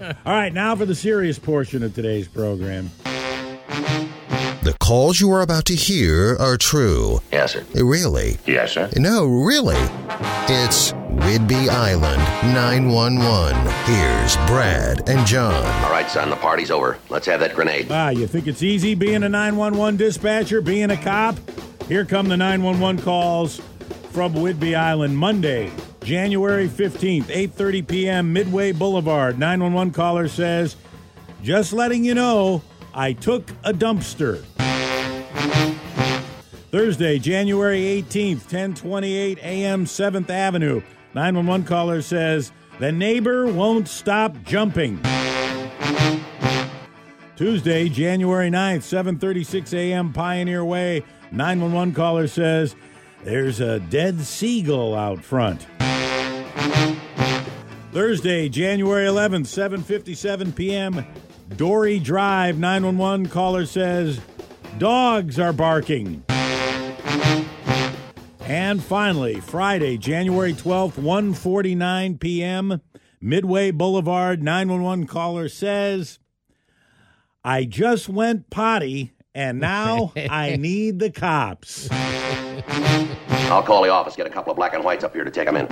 All right, now for the serious portion of today's program. The calls you are about to hear are true. Yes, sir. Really? Yes, sir. No, really. It's Whidbey Island 911. Here's Brad and John. All right, son, the party's over. Let's have that grenade. Ah, you think it's easy being a 911 dispatcher, being a cop? Here come the 911 calls from Whidbey Island Monday, January 15th, 8:30 p.m. Midway Boulevard. 911 caller says, "Just letting you know, I took a dumpster." Thursday, January 18th, 1028 a.m., 7th Avenue. 911 caller says, The neighbor won't stop jumping. Tuesday, January 9th, 7:36 a.m. Pioneer Way. 911 caller says there's a dead seagull out front. Thursday, January 11th, 7:57 p.m. Dory Drive. 911 caller says dogs are barking. And finally, Friday, January 12th, 1:49 p.m. Midway Boulevard. 911 caller says I just went potty and now I need the cops. I'll call the office, get a couple of black and whites up here to take them in.